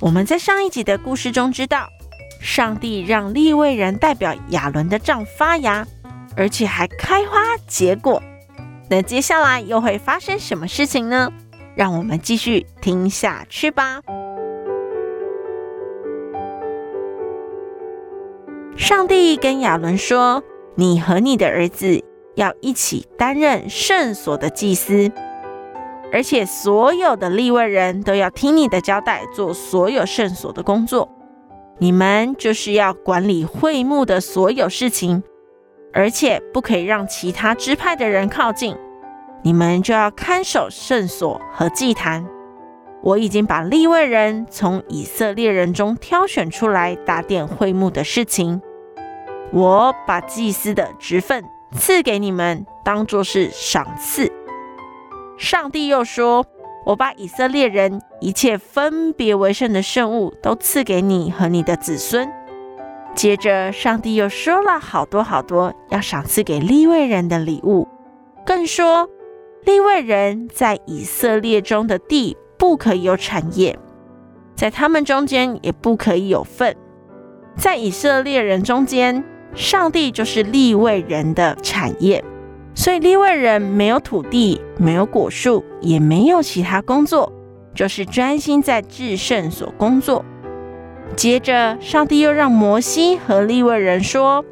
我们在上一集的故事中知道，上帝让利未人代表亚伦的杖发芽，而且还开花结果。那接下来又会发生什么事情呢？让我们继续听下去吧。上帝跟亚伦说：“你和你的儿子要一起担任圣所的祭司。”而且所有的利未人都要听你的交代，做所有圣所的工作。你们就是要管理会幕的所有事情，而且不可以让其他支派的人靠近。你们就要看守圣所和祭坛。我已经把利未人从以色列人中挑选出来，打点会幕的事情。我把祭司的职分赐给你们，当作是赏赐。上帝又说：“我把以色列人一切分别为圣的圣物都赐给你和你的子孙。”接着，上帝又说了好多好多要赏赐给利未人的礼物，更说利未人在以色列中的地不可以有产业，在他们中间也不可以有份。在以色列人中间，上帝就是利未人的产业。所以利未人没有土地，没有果树，也没有其他工作，就是专心在至圣所工作。接着，上帝又让摩西和利未人说：“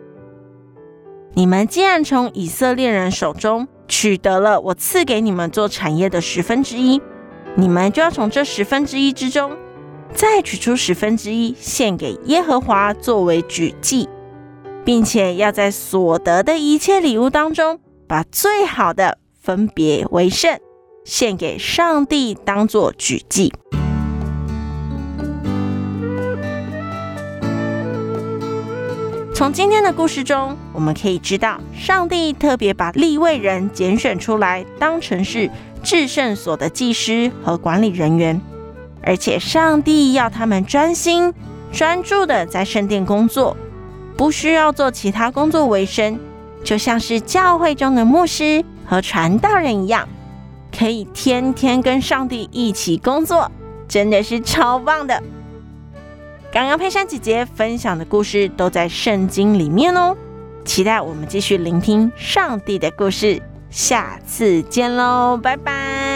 你们既然从以色列人手中取得了我赐给你们做产业的十分之一，你们就要从这十分之一之中，再取出十分之一献给耶和华作为举祭，并且要在所得的一切礼物当中。”把最好的分别为圣，献给上帝，当做举祭。从今天的故事中，我们可以知道，上帝特别把利未人拣选出来，当成是至圣所的祭师和管理人员，而且上帝要他们专心专注的在圣殿工作，不需要做其他工作为生。就像是教会中的牧师和传道人一样，可以天天跟上帝一起工作，真的是超棒的。刚刚佩珊姐姐分享的故事都在圣经里面哦，期待我们继续聆听上帝的故事，下次见喽，拜拜。